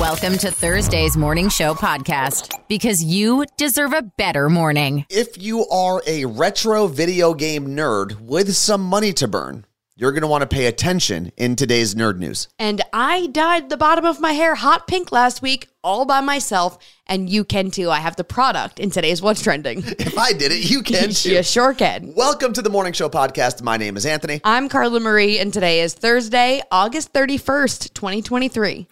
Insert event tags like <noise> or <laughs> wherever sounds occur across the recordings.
Welcome to Thursday's Morning Show podcast because you deserve a better morning. If you are a retro video game nerd with some money to burn, you're going to want to pay attention in today's nerd news. And I dyed the bottom of my hair hot pink last week all by myself, and you can too. I have the product in today's What's Trending. <laughs> If I did it, you can <laughs> too. you sure can. Welcome to the Morning Show podcast. My name is Anthony. I'm Carla Marie, and today is Thursday, August 31st, 2023.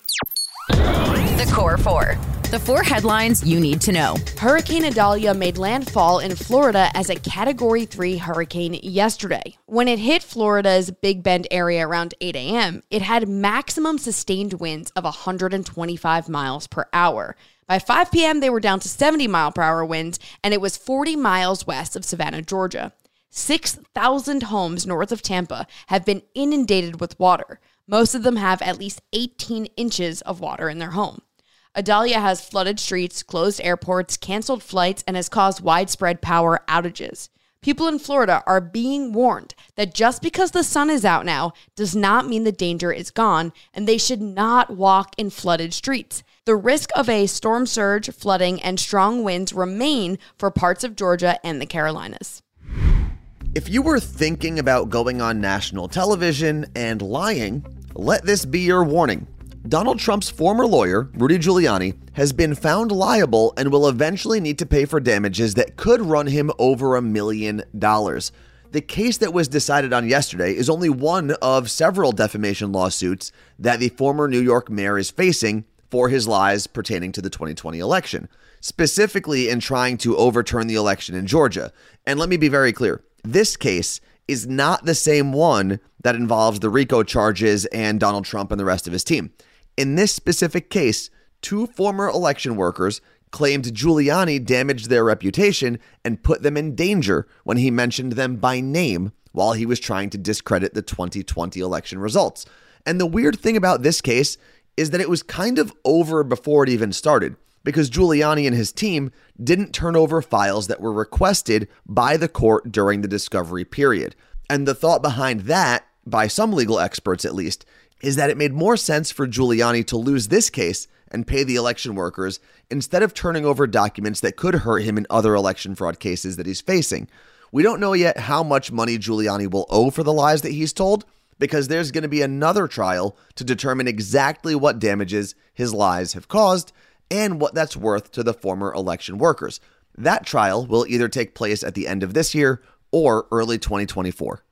The Core Four. The four headlines you need to know. Hurricane Idalia made landfall in Florida as a Category 3 hurricane yesterday. When it hit Florida's Big Bend area around 8 a.m., it had maximum sustained winds of 125 miles per hour. By 5 p.m., they were down to 70 mile per hour winds, and it was 40 miles west of Savannah, Georgia. 6,000 homes north of Tampa have been inundated with water. Most of them have at least 18 inches of water in their home. Idalia has flooded streets, closed airports, canceled flights, and has caused widespread power outages. People in Florida are being warned that just because the sun is out now does not mean the danger is gone, and they should not walk in flooded streets. The risk of a storm surge, flooding, and strong winds remain for parts of Georgia and the Carolinas. If you were thinking about going on national television and lying, let this be your warning. Donald Trump's former lawyer, Rudy Giuliani, has been found liable and will eventually need to pay for damages that could run him over a million dollars. The case that was decided on yesterday is only one of several defamation lawsuits that the former New York mayor is facing for his lies pertaining to the 2020 election, specifically in trying to overturn the election in Georgia. And let me be very clear this case is not the same one that involves the RICO charges and Donald Trump and the rest of his team. In this specific case, two former election workers claimed Giuliani damaged their reputation and put them in danger when he mentioned them by name while he was trying to discredit the 2020 election results. And the weird thing about this case is that it was kind of over before it even started because Giuliani and his team didn't turn over files that were requested by the court during the discovery period. And the thought behind that, by some legal experts at least, is that it made more sense for Giuliani to lose this case and pay the election workers instead of turning over documents that could hurt him in other election fraud cases that he's facing. We don't know yet how much money Giuliani will owe for the lies that he's told because there's going to be another trial to determine exactly what damages his lies have caused and what that's worth to the former election workers. That trial will either take place at the end of this year or early 2024.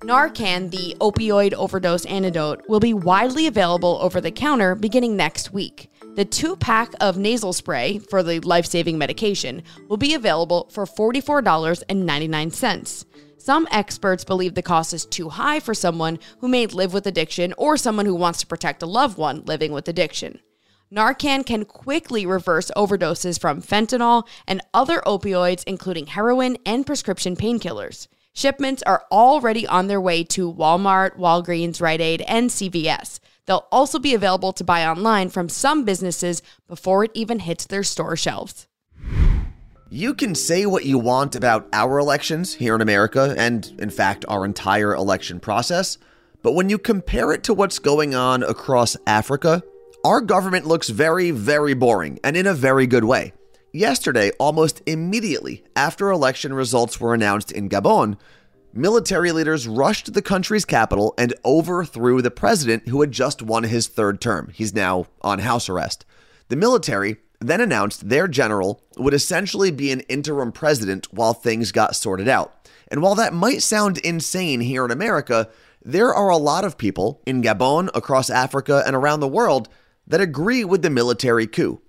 Narcan, the opioid overdose antidote, will be widely available over the counter beginning next week. The two pack of nasal spray for the life saving medication will be available for $44.99. Some experts believe the cost is too high for someone who may live with addiction or someone who wants to protect a loved one living with addiction. Narcan can quickly reverse overdoses from fentanyl and other opioids, including heroin and prescription painkillers. Shipments are already on their way to Walmart, Walgreens, Rite Aid, and CVS. They'll also be available to buy online from some businesses before it even hits their store shelves. You can say what you want about our elections here in America, and in fact, our entire election process, but when you compare it to what's going on across Africa, our government looks very, very boring, and in a very good way. Yesterday, almost immediately after election results were announced in Gabon, military leaders rushed the country's capital and overthrew the president who had just won his third term. He's now on house arrest. The military then announced their general would essentially be an interim president while things got sorted out. And while that might sound insane here in America, there are a lot of people in Gabon, across Africa, and around the world that agree with the military coup.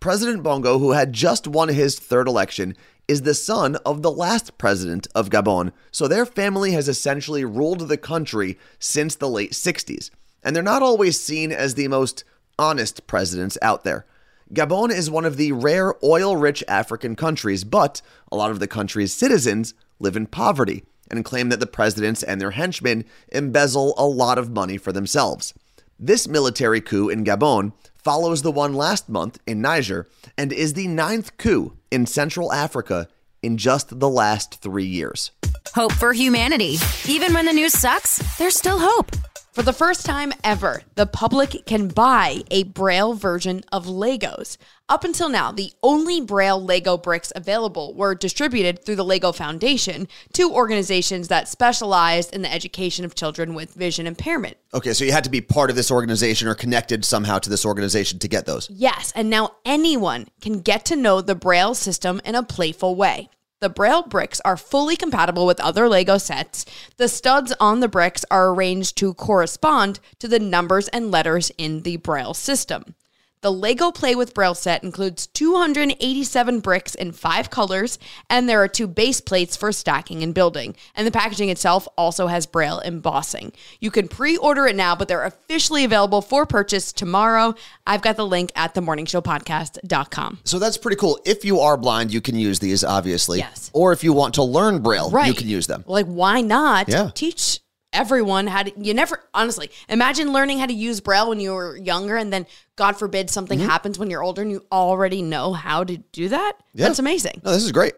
President Bongo, who had just won his third election, is the son of the last president of Gabon, so their family has essentially ruled the country since the late 60s. And they're not always seen as the most honest presidents out there. Gabon is one of the rare oil rich African countries, but a lot of the country's citizens live in poverty and claim that the presidents and their henchmen embezzle a lot of money for themselves. This military coup in Gabon follows the one last month in Niger and is the ninth coup in Central Africa in just the last three years. Hope for humanity. Even when the news sucks, there's still hope. For the first time ever, the public can buy a Braille version of Legos. Up until now, the only Braille Lego bricks available were distributed through the Lego Foundation to organizations that specialized in the education of children with vision impairment. Okay, so you had to be part of this organization or connected somehow to this organization to get those. Yes, and now anyone can get to know the Braille system in a playful way. The Braille bricks are fully compatible with other Lego sets. The studs on the bricks are arranged to correspond to the numbers and letters in the Braille system. The Lego Play with Braille set includes 287 bricks in five colors, and there are two base plates for stacking and building. And the packaging itself also has Braille embossing. You can pre order it now, but they're officially available for purchase tomorrow. I've got the link at themorningshowpodcast.com. So that's pretty cool. If you are blind, you can use these, obviously. Yes. Or if you want to learn Braille, Right. you can use them. Like, why not Yeah. teach everyone had? You never, honestly, imagine learning how to use Braille when you were younger, and then, God forbid, something Mm-hmm. happens when you're older and you already know how to do that. Yeah. That's amazing. No, this is great.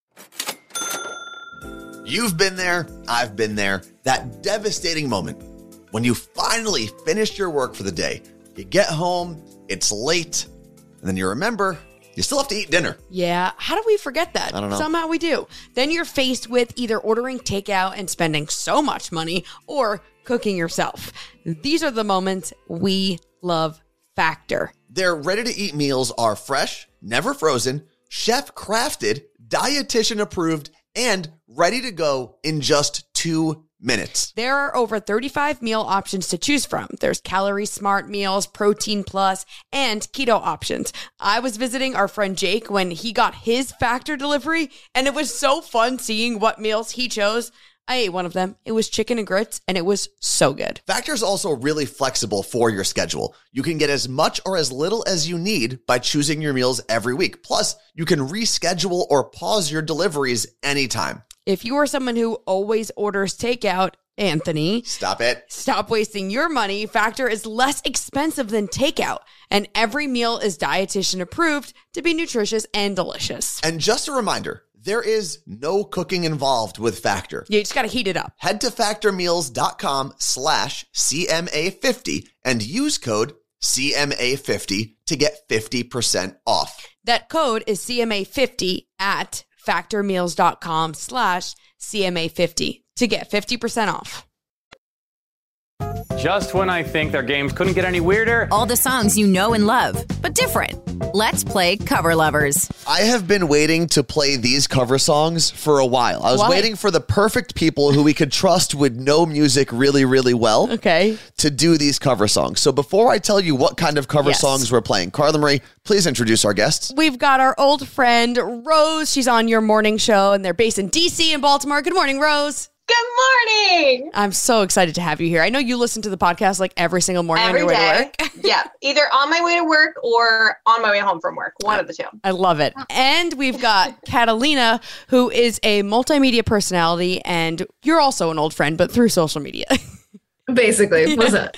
You've been there, I've been there. That devastating moment when you finally finish your work for the day. You get home, it's late, and then you remember you still have to eat dinner. Yeah. How do we forget that? I don't know. Somehow we do. Then you're faced with either ordering takeout and spending so much money or cooking yourself. These are the moments we love Factor. Their ready to eat meals are fresh, never frozen, chef crafted, dietitian approved, and ready to go in just two minutes. There are over 35 meal options to choose from. There's calorie smart meals, protein plus, and keto options. I was visiting our friend Jake when he got his factor delivery, and it was so fun seeing what meals he chose. I ate one of them. It was chicken and grits, and it was so good. Factor is also really flexible for your schedule. You can get as much or as little as you need by choosing your meals every week. Plus, you can reschedule or pause your deliveries anytime. If you are someone who always orders takeout, Anthony, Stop it. stop wasting your money. Factor is less expensive than takeout, and every meal is dietitian approved to be nutritious and delicious. And just a reminder, there is no cooking involved with Factor. You just got to heat it up. Head to factormeals.com slash CMA50 and use code CMA50 to get 50% off. That code is CMA50 at factormeals.com slash CMA50 to get 50% off. Just when I think their games couldn't get any weirder, All the songs you know and love, but different. Let's play Cover Lovers. I have been waiting to play these cover songs for a while. I was Why? waiting for the perfect people who we could trust would know music really, really well Okay. to do these cover songs. So before I tell you what kind of cover Yes. songs we're playing, Carla Marie, please introduce our guests. We've got our old friend Rose. She's on your morning show, and they're based in DC and Baltimore. Good morning, Rose. Good morning. I'm so excited to have you here. I know you listen to the podcast like every single morning Every on your way to work. <laughs> yeah, either on my way to work or on my way home from work. One of the two. I love it. And we've got <laughs> Catalina, who is a multimedia personality, and you're also an old friend, but through social media. <laughs> Basically, what's up?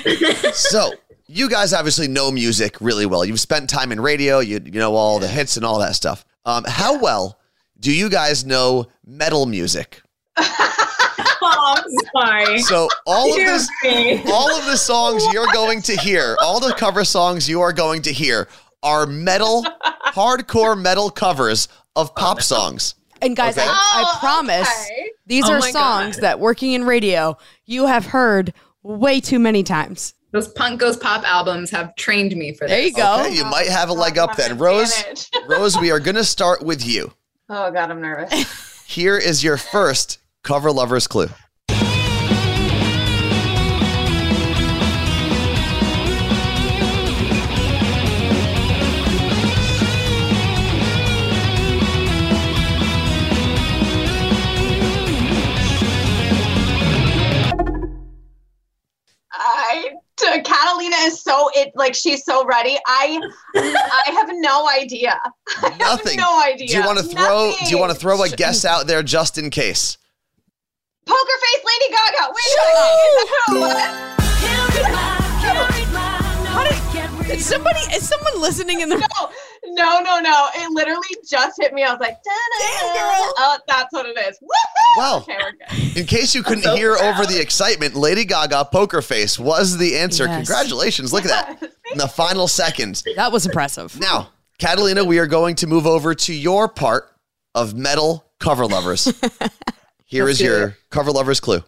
So, you guys obviously know music really well. You've spent time in radio, you, you know all the hits and all that stuff. Um, how well do you guys know metal music? Oh, I'm sorry. So, all of this all of the songs you're going to hear, all the cover songs you are going to hear are metal, hardcore metal covers of pop oh, songs. And guys, Okay. I, I Oh, promise okay. these Oh are my songs God. that working in radio you have heard way too many times. Those Punk Goes Pop albums have trained me for this. There you go. Okay, you might have a leg up then. Oh, Rose, Rose, we are going to start with you. Oh God, I'm nervous. <laughs> Here is your first cover lover's clue. Catalina is so it like she's so ready. I I have no idea. <laughs> I have Nothing. no idea. Do you want to throw do you want to throw a guess out there just in case? Poker face Lady Gaga? Wait a second. Is that who it was? How did, is somebody is someone listening in the No, No, no, no. It literally just hit me. I was like, Damn, girl. oh, that's what it is. Woohoo! Well, Okay, we're good. in case you couldn't so hear proud. over the excitement, Lady Gaga Poker Face was the answer. Yes. Congratulations. Look at that. In the final seconds. That was impressive. Now, Catalina, we are going to move over to your part of metal cover lovers. Here is do your it. cover lovers clue.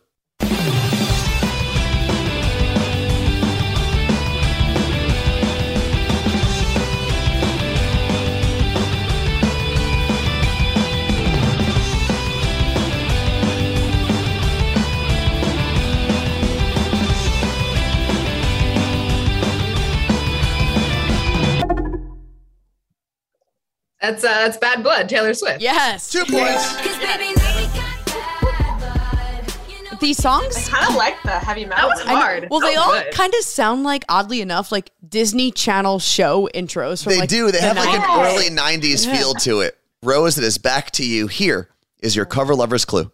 That's uh, that's bad blood. Taylor Swift. Yes. Two points. These songs? Kind of like the heavy metal. That was hard. well, they all good. kind of sound like, oddly enough, like Disney Channel show intros. From They like do. They the have like an early 90s feel to it. Rose, it is back to you. Here is your cover lovers clue.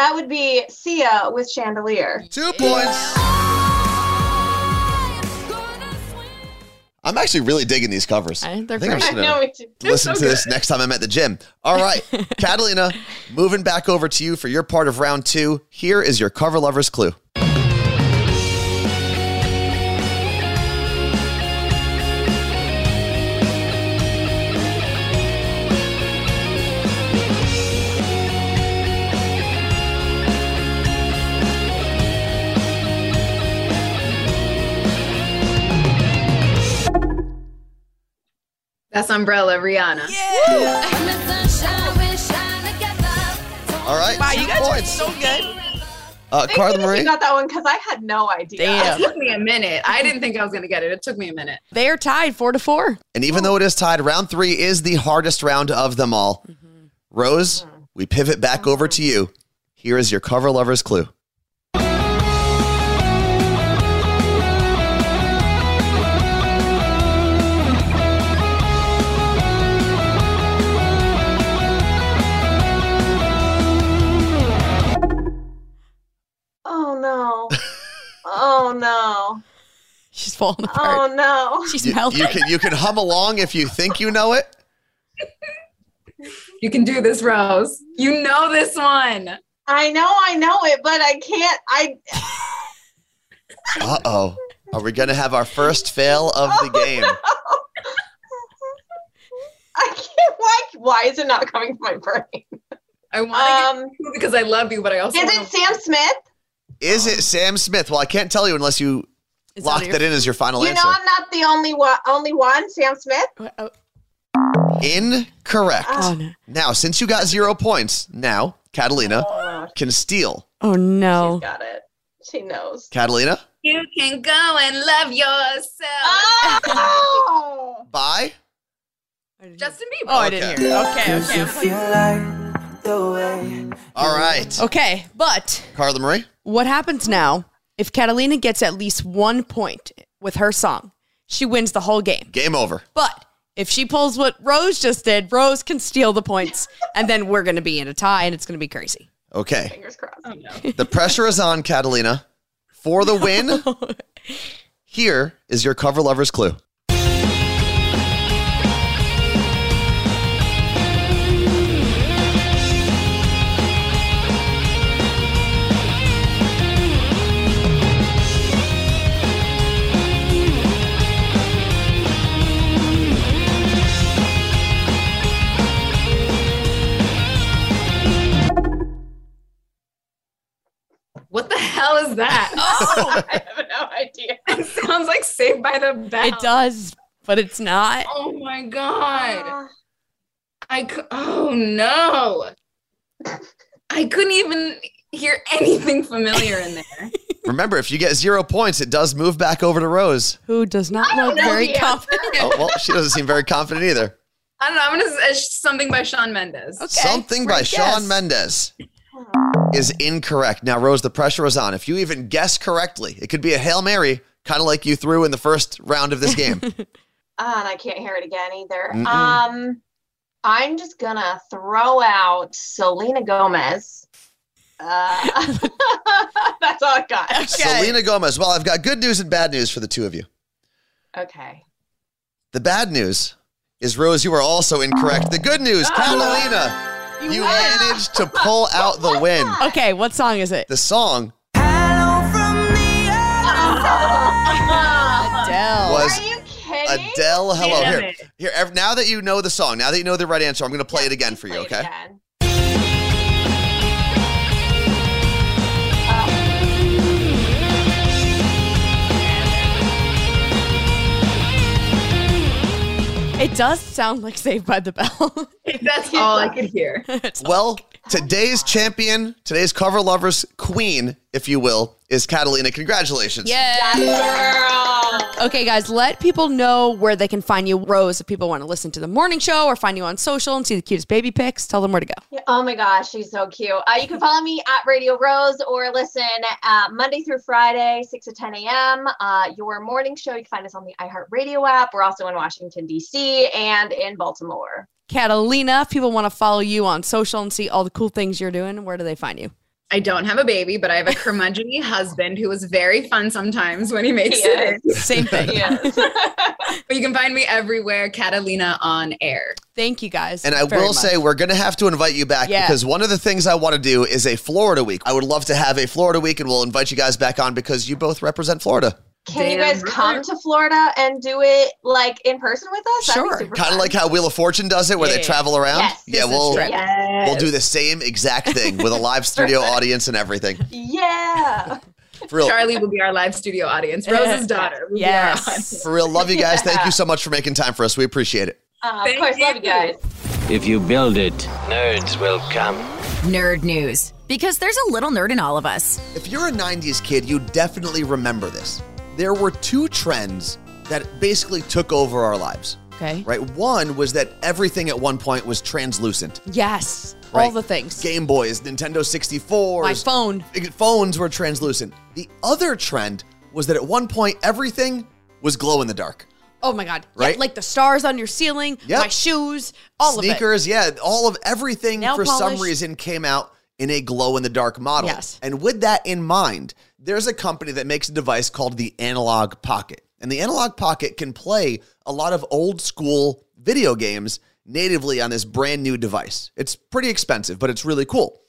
That would be Sia with Chandelier. Two points. I'm actually really digging these covers. I- they're I think I'm great. just I gonna know me too. listen so to this good. next time I'm at the gym. All right, <laughs> Catalina, moving back over to you for your part of round two. Here is your cover lovers clue. Umbrella, Rihanna. All right, Wow, two you guys points. are so good. uh, Thank Carla Marie. you got that one because I had no idea. It Damn. took me a minute. I didn't think I was gonna get it. It took me a minute. They are tied four to four. And even though it is tied, round three is the hardest round of them all. Rose, we pivot back over to you. Here is your cover lovers clue. She's falling apart. Oh no. She's You, melting. you can you can hum along if you think you know it. You can do this, Rose. You know this one. I know I know it, but I can't. I. Uh oh. Are we gonna have our first fail of the <laughs> game? I can't. Why? Why is it not coming to my brain? I want to Um, because I love you, but I also is it Sam Smith? Is it Sam Smith? Well, I can't tell you unless you It's lock out of that in as your final You answer. You know I'm not the only one. Only one. Sam Smith. Oh, Incorrect. oh, no. Now, since you got zero points, now Catalina Oh, can steal. Oh, she's no. got it. She knows. Catalina, you can go and love yourself. Oh! <laughs> bye. Justin Bieber. Oh, oh, I didn't Okay. hear it. Okay, okay. I'm like- All right. Okay, but Carla Marie. what happens now if Catalina gets at least one point with her song? She wins the whole game. Game over. But if she pulls what Rose just did, Rose can steal the points, and then we're going to be in a tie, and it's going to be crazy. Okay. Fingers crossed. Oh no. The pressure is on, Catalina. For the win, <laughs> here is your cover lover's clue. <laughs> I have no idea. <laughs> it sounds like Saved by the Bell. it does, but it's not. Oh my god. Uh, I oh no. I couldn't even hear anything familiar in there. <laughs> Remember, if you get zero points, it does move back over to Rose. Who does not look very confident? Oh, well, she doesn't seem very confident either. I don't know. I'm gonna say something by Shawn Mendes. Okay, Something by great Shawn guess. Mendes. Is incorrect. Now, Rose, the pressure is on. If you even guess correctly, it could be a Hail Mary, kind of like you threw in the first round of this game. <laughs> Ah, and I can't hear it again either. Mm-mm. Um, I'm just gonna throw out Selena Gomez. Uh, <laughs> that's all I got. Selena Gomez. Well, I've got good news and bad news for the two of you. Okay. The bad news is, Rose, you are also incorrect. The good news, Catalina, you managed to pull out the win. <laughs> Okay, what song is it? The song <laughs> Adele. was Are you kidding? Adele. Hello. Damn Here, it. here. ev- Now that you know the song, now that you know the right answer, I'm going to play it again for you. Play it Okay. again. It does sound like Saved by the Bell. <laughs> That's all I could hear. <laughs> Well, today's champion, today's cover lovers queen, if you will, is Catalina. Congratulations. yeah. Girl. Okay, guys, let people know where they can find you. Rose, if people want to listen to the morning show or find you on social and see the cutest baby pics, tell them where to go. Yeah, Oh my gosh, she's so cute. Uh, you can follow me at Radio Rose or listen uh, Monday through Friday, 6 to 10 a.m. Uh, your morning show, you can find us on the iHeartRadio app. We're also in Washington, D.C. and in Baltimore. Catalina, if people want to follow you on social and see all the cool things you're doing, where do they find you? I don't have a baby, but I have a curmudgeony <laughs> husband who is very fun sometimes when he makes He it. in. <laughs> Same thing. Yes. <laughs> But you can find me everywhere, Catalina on air. Thank you guys. And I will much. say, we're going to have to invite you back Yeah. because one of the things I want to do is a Florida week. I would love to have a Florida week, and we'll invite you guys back on because you both represent Florida. Can you guys right. come to Florida and do it like in person with us? Sure. Kind of like how Wheel of Fortune does it, where Yeah, they yeah, travel around. Yes, yeah, we'll trip. we'll do the same exact thing with a <laughs> live studio audience and everything. Yeah. <laughs> For real, Charlie will be our live studio audience. Rose's <laughs> daughter. will be our Yes. audience. for real, love you guys. Thank you so much for making time for us. We appreciate it. Uh, of Thank course, love you you. guys. If you build it, nerds will come. Nerd news. Because there's a little nerd in all of us. If you're a 90s kid, you definitely remember this. There were two trends that basically took over our lives, Okay. right? One was that everything at one point was translucent. Yes. all the things. Game Boys, Nintendo 64. My phone. phones were translucent. The other trend was that at one point everything was glow in the dark. Oh my God. Yeah, Right? like the stars on your ceiling, Yep. my shoes, all of it. Sneakers, yeah, all of everything Nail for some reason came out in a glow in the dark model. Yes. And with that in mind, there's a company that makes a device called the Analogue Pocket. And the Analogue Pocket can play a lot of old school video games natively on this brand new device. It's pretty expensive, but it's really cool.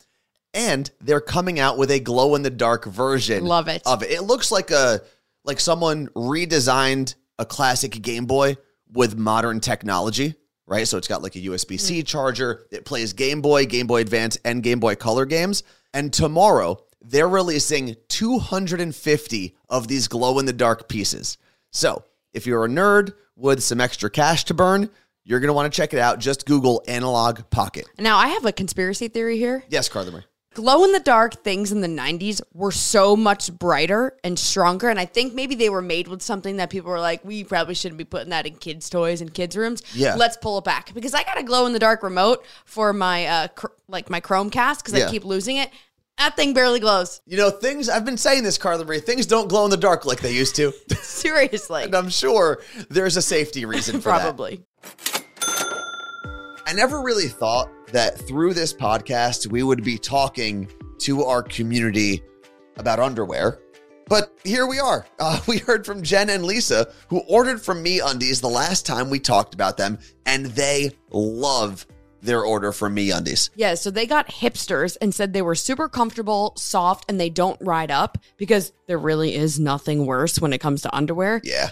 And they're coming out with a glow in the dark version Love it. of it. It looks like a like someone redesigned a classic Game Boy with modern technology, right? So it's got like a USB C hmm. charger. It plays Game Boy, Game Boy Advance, and Game Boy Color games. And tomorrow, they're releasing 250 of these glow in the dark pieces. So if you're a nerd with some extra cash to burn, you're going to want to check it out. Just Google Analogue Pocket. Now, I have a conspiracy theory here. Yes, Carla Marie. Glow in the dark things in the 90s were so much brighter and stronger. And I think maybe they were made with something that people were like, we probably shouldn't be putting that in kids' toys and kids' rooms. Yeah. Let's pull it back. Because I got a glow in the dark remote for my, uh, cr- like my Chromecast because Yeah. I keep losing it. That thing barely glows. You know, things, I've been saying this, Carla Marie, things don't glow in the dark like they used to. <laughs> Seriously. and I'm sure there's a safety reason for that. <laughs> Probably. I never really thought that through this podcast we would be talking to our community about underwear. But here we are. <laughs> Uh, we heard from Jen and Lisa, who ordered from Me Undies the last time we talked about them, and they love their order from Me Undies. Yeah, so they got hipsters and said they were super comfortable, soft, and they don't ride up because there really is nothing worse when it comes to underwear. Yeah.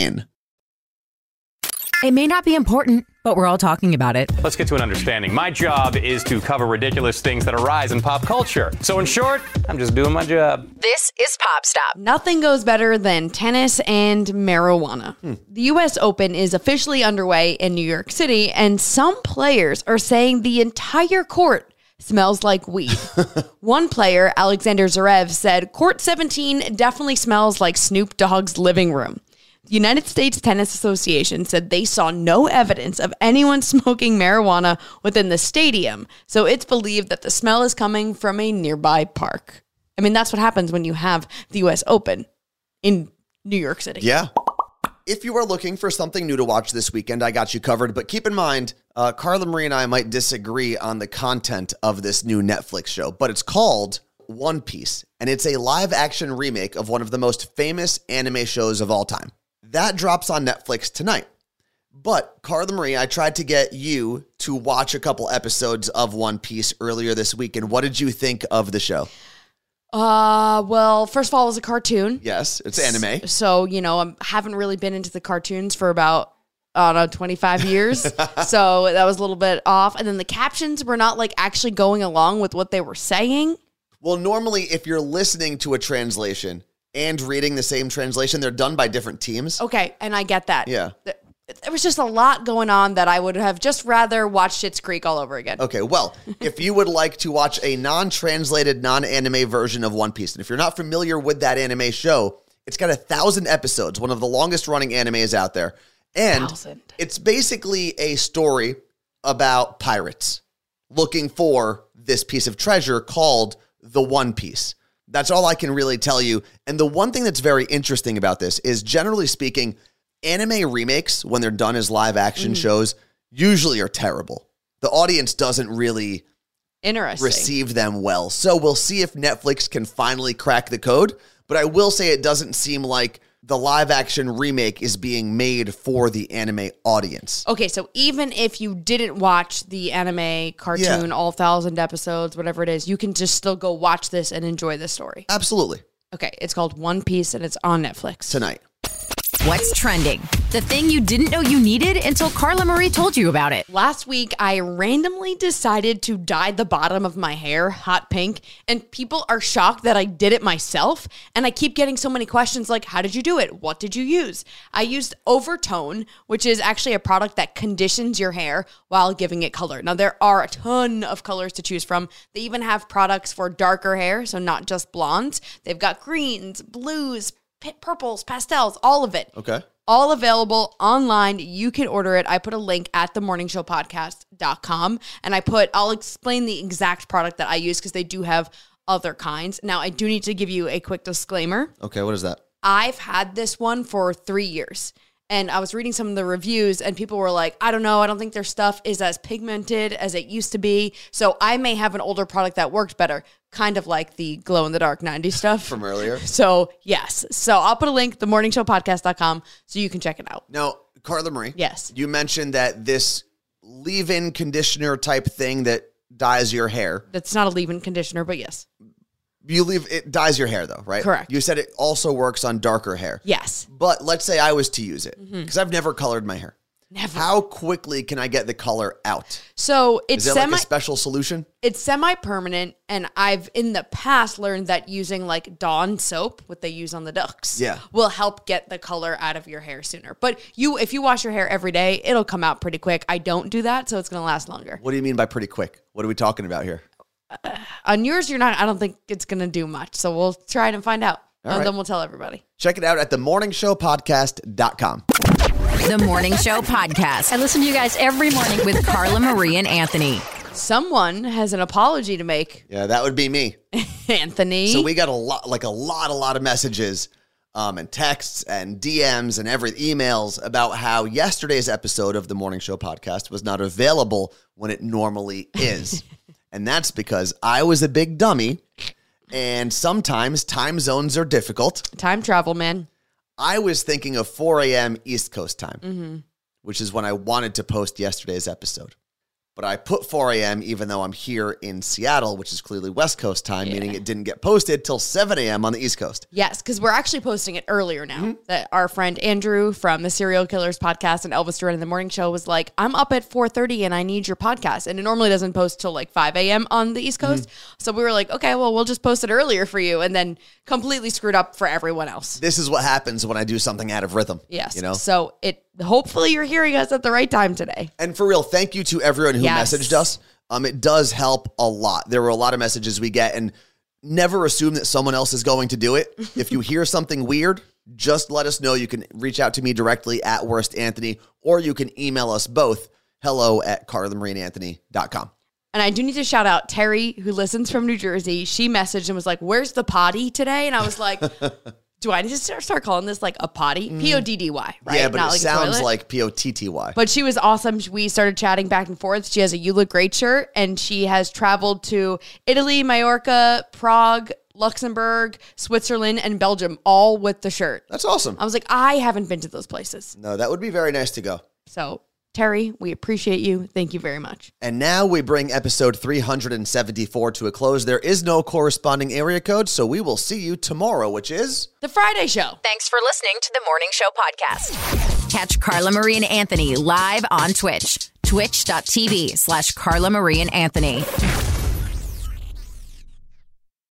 in. It may not be important, but we're all talking about it. Let's get to an understanding. My job is to cover ridiculous things that arise in pop culture. So, in short, I'm just doing my job. This is Pop Stop. Nothing goes better than tennis and marijuana. Hmm. The US Open is officially underway in New York City, and some players are saying the entire court smells like weed. <laughs> One player, Alexander Zverev, said Court 17 definitely smells like Snoop Dogg's living room. United States Tennis Association said they saw no evidence of anyone <laughs> smoking marijuana within the stadium, so it's believed that the smell is coming from a nearby park. I mean, that's what happens when you have the US Open in New York City. Yeah. If you are looking for something new to watch this weekend, I got you covered. But keep in mind, uh, Carla Marie and I might disagree on the content of this new Netflix show, but it's called One Piece, and it's a live action remake of one of the most famous anime shows of all time. That drops on Netflix tonight. But Carla Marie, I tried to get you to watch a couple episodes of One Piece earlier this week, and what did you think of the show? Uh, well, first of all, it was a cartoon. Yes, it's anime. So, you know, I haven't really been into the cartoons for about, I don't know, 25 years. <laughs> so that was a little bit off. And then the captions were not like actually going along with what they were saying. Well, normally, if you're listening to a translation and reading the same translation, they're done by different teams. Okay. And I get that. Yeah. Th- There was just a lot going on that I would have just rather watched Schitt's Creek all over again. Okay, well, <laughs> if you would like to watch a non translated, non anime version of One Piece, and if you're not familiar with that anime show, it's got a thousand episodes, one of the longest running animes out there. And Thousand. it's basically a story about pirates looking for this piece of treasure called the One Piece. That's all I can really tell you. And the one thing that's very interesting about this is generally speaking, anime remakes, when they're done as live action mm. shows, usually are terrible. The audience doesn't really Interesting. receive them well. So we'll see if Netflix can finally crack the code. But I will say it doesn't seem like the live action remake is being made for the anime audience. Okay, so even if you didn't watch the anime cartoon, Yeah. all thousand episodes, whatever it is, you can just still go watch this and enjoy the story. Absolutely. Okay, it's called One Piece and it's on Netflix. Tonight. What's trending? The thing you didn't know you needed until Carla Marie told you about it. Last week, I randomly decided to dye the bottom of my hair hot pink, and people are shocked that I did it myself. And I keep getting so many questions like, How did you do it? What did you use? I used Overtone, which is actually a product that conditions your hair while giving it color. Now, there are a ton of colors to choose from. They even have products for darker hair, so not just blondes. They've got greens, blues, purples, pastels, all of it Okay. all available online. You can order it. I put a link at themorningshowpodcast.com and I put, I'll explain the exact product that I use because they do have other kinds. Now, I do need to give you a quick disclaimer. Okay, what is that? I've had this one for three years. And I was reading some of the reviews, and people were like, I don't know, I don't think their stuff is as pigmented as it used to be. So I may have an older product that worked better, kind of like the glow in the dark 90s stuff. From earlier. <laughs> So, yes. So I'll put a link, themorningshowpodcast.com, so you can check it out. Now, Carla Marie. Yes. You mentioned that this leave in conditioner type thing that dyes your hair. That's not a leave-in conditioner, but yes. You leave it dyes your hair though, right? Correct. You said it also works on darker hair. Yes. But let's say I was to use it mm-hmm. because I've never colored my hair. Never. How quickly can I get the color out? So it's Is semi like a special solution? it's semi-permanent and I've in the past learned that using like Dawn soap, what they use on the ducks, Yeah. will help get the color out of your hair sooner. But you if you wash your hair every day, it'll come out pretty quick. I don't do that, so it's gonna last longer. What do you mean by pretty quick? What are we talking about here? On yours, you're not I don't think it's gonna do much. So we'll try it and find out. All and right. then we'll tell everybody. Check it out at the themorningshowpodcast.com. The Morning Show Podcast. I listen to you guys every morning. with Carla Marie and Anthony. Someone has an apology to make, <laughs> Yeah, that would be me. Anthony. So we got a lot, like a lot, a lot of messages, um, and texts and DMs and every emails about how yesterday's episode of the Morning Show podcast was not available when it normally is, <laughs> and that's because I was a big dummy and sometimes time zones are difficult. Time travel, man. I was thinking of 4 a.m. East Coast time, which is when I wanted to post yesterday's episode. But I put 4 a.m. even though I'm here in Seattle, which is clearly West Coast time, meaning it didn't get posted till 7 a.m. on the East Coast. Yes, because we're actually posting it earlier now. Mm-hmm. That our friend Andrew from the Serial Killers podcast and Elvis Duran in the Morning Show was like, "I'm up at 4:30 and I need your podcast." And it normally doesn't post till like 5 a.m. on the East Coast. Mm-hmm. So we were like, "Okay, well, we'll just post it earlier for you," and then completely screwed up for everyone else. This is what happens when I do something out of rhythm. Yes. You know? So it hopefully you're hearing us at the right time today. And for real, thank you to everyone who Yes. messaged us. Um, it does help a lot. There were a lot of messages we get, and never assume that someone else is going to do it. if you <laughs> hear something weird, just let us know. You can reach out to me directly at Worst Anthony, or you can email us both hello at carlamarieandanthony.com. And I do need to shout out Terry, who listens from New Jersey. She messaged and was like, Where's the potty today? And I was like, <laughs> Do I need to start start calling this like a potty? P O D D Y, right? Mm. Yeah, but Not it like sounds like P O T T Y. But she was awesome. We started chatting back and forth. She has a You Look Great shirt and she has traveled to Italy, Majorca, Prague, Luxembourg, Switzerland, and Belgium all with the shirt. That's awesome. I was like, I haven't been to those places. No, that would be very nice to go. So, Terry, we appreciate you. Thank you very much. And now we bring episode 374 to a close. There is no corresponding area code, so we will see you tomorrow, which is. The Friday Show. Thanks for listening to the Morning Show podcast. Catch Carla Marie and Anthony live on Twitch. Twitch.tv slash Carla Marie and Anthony.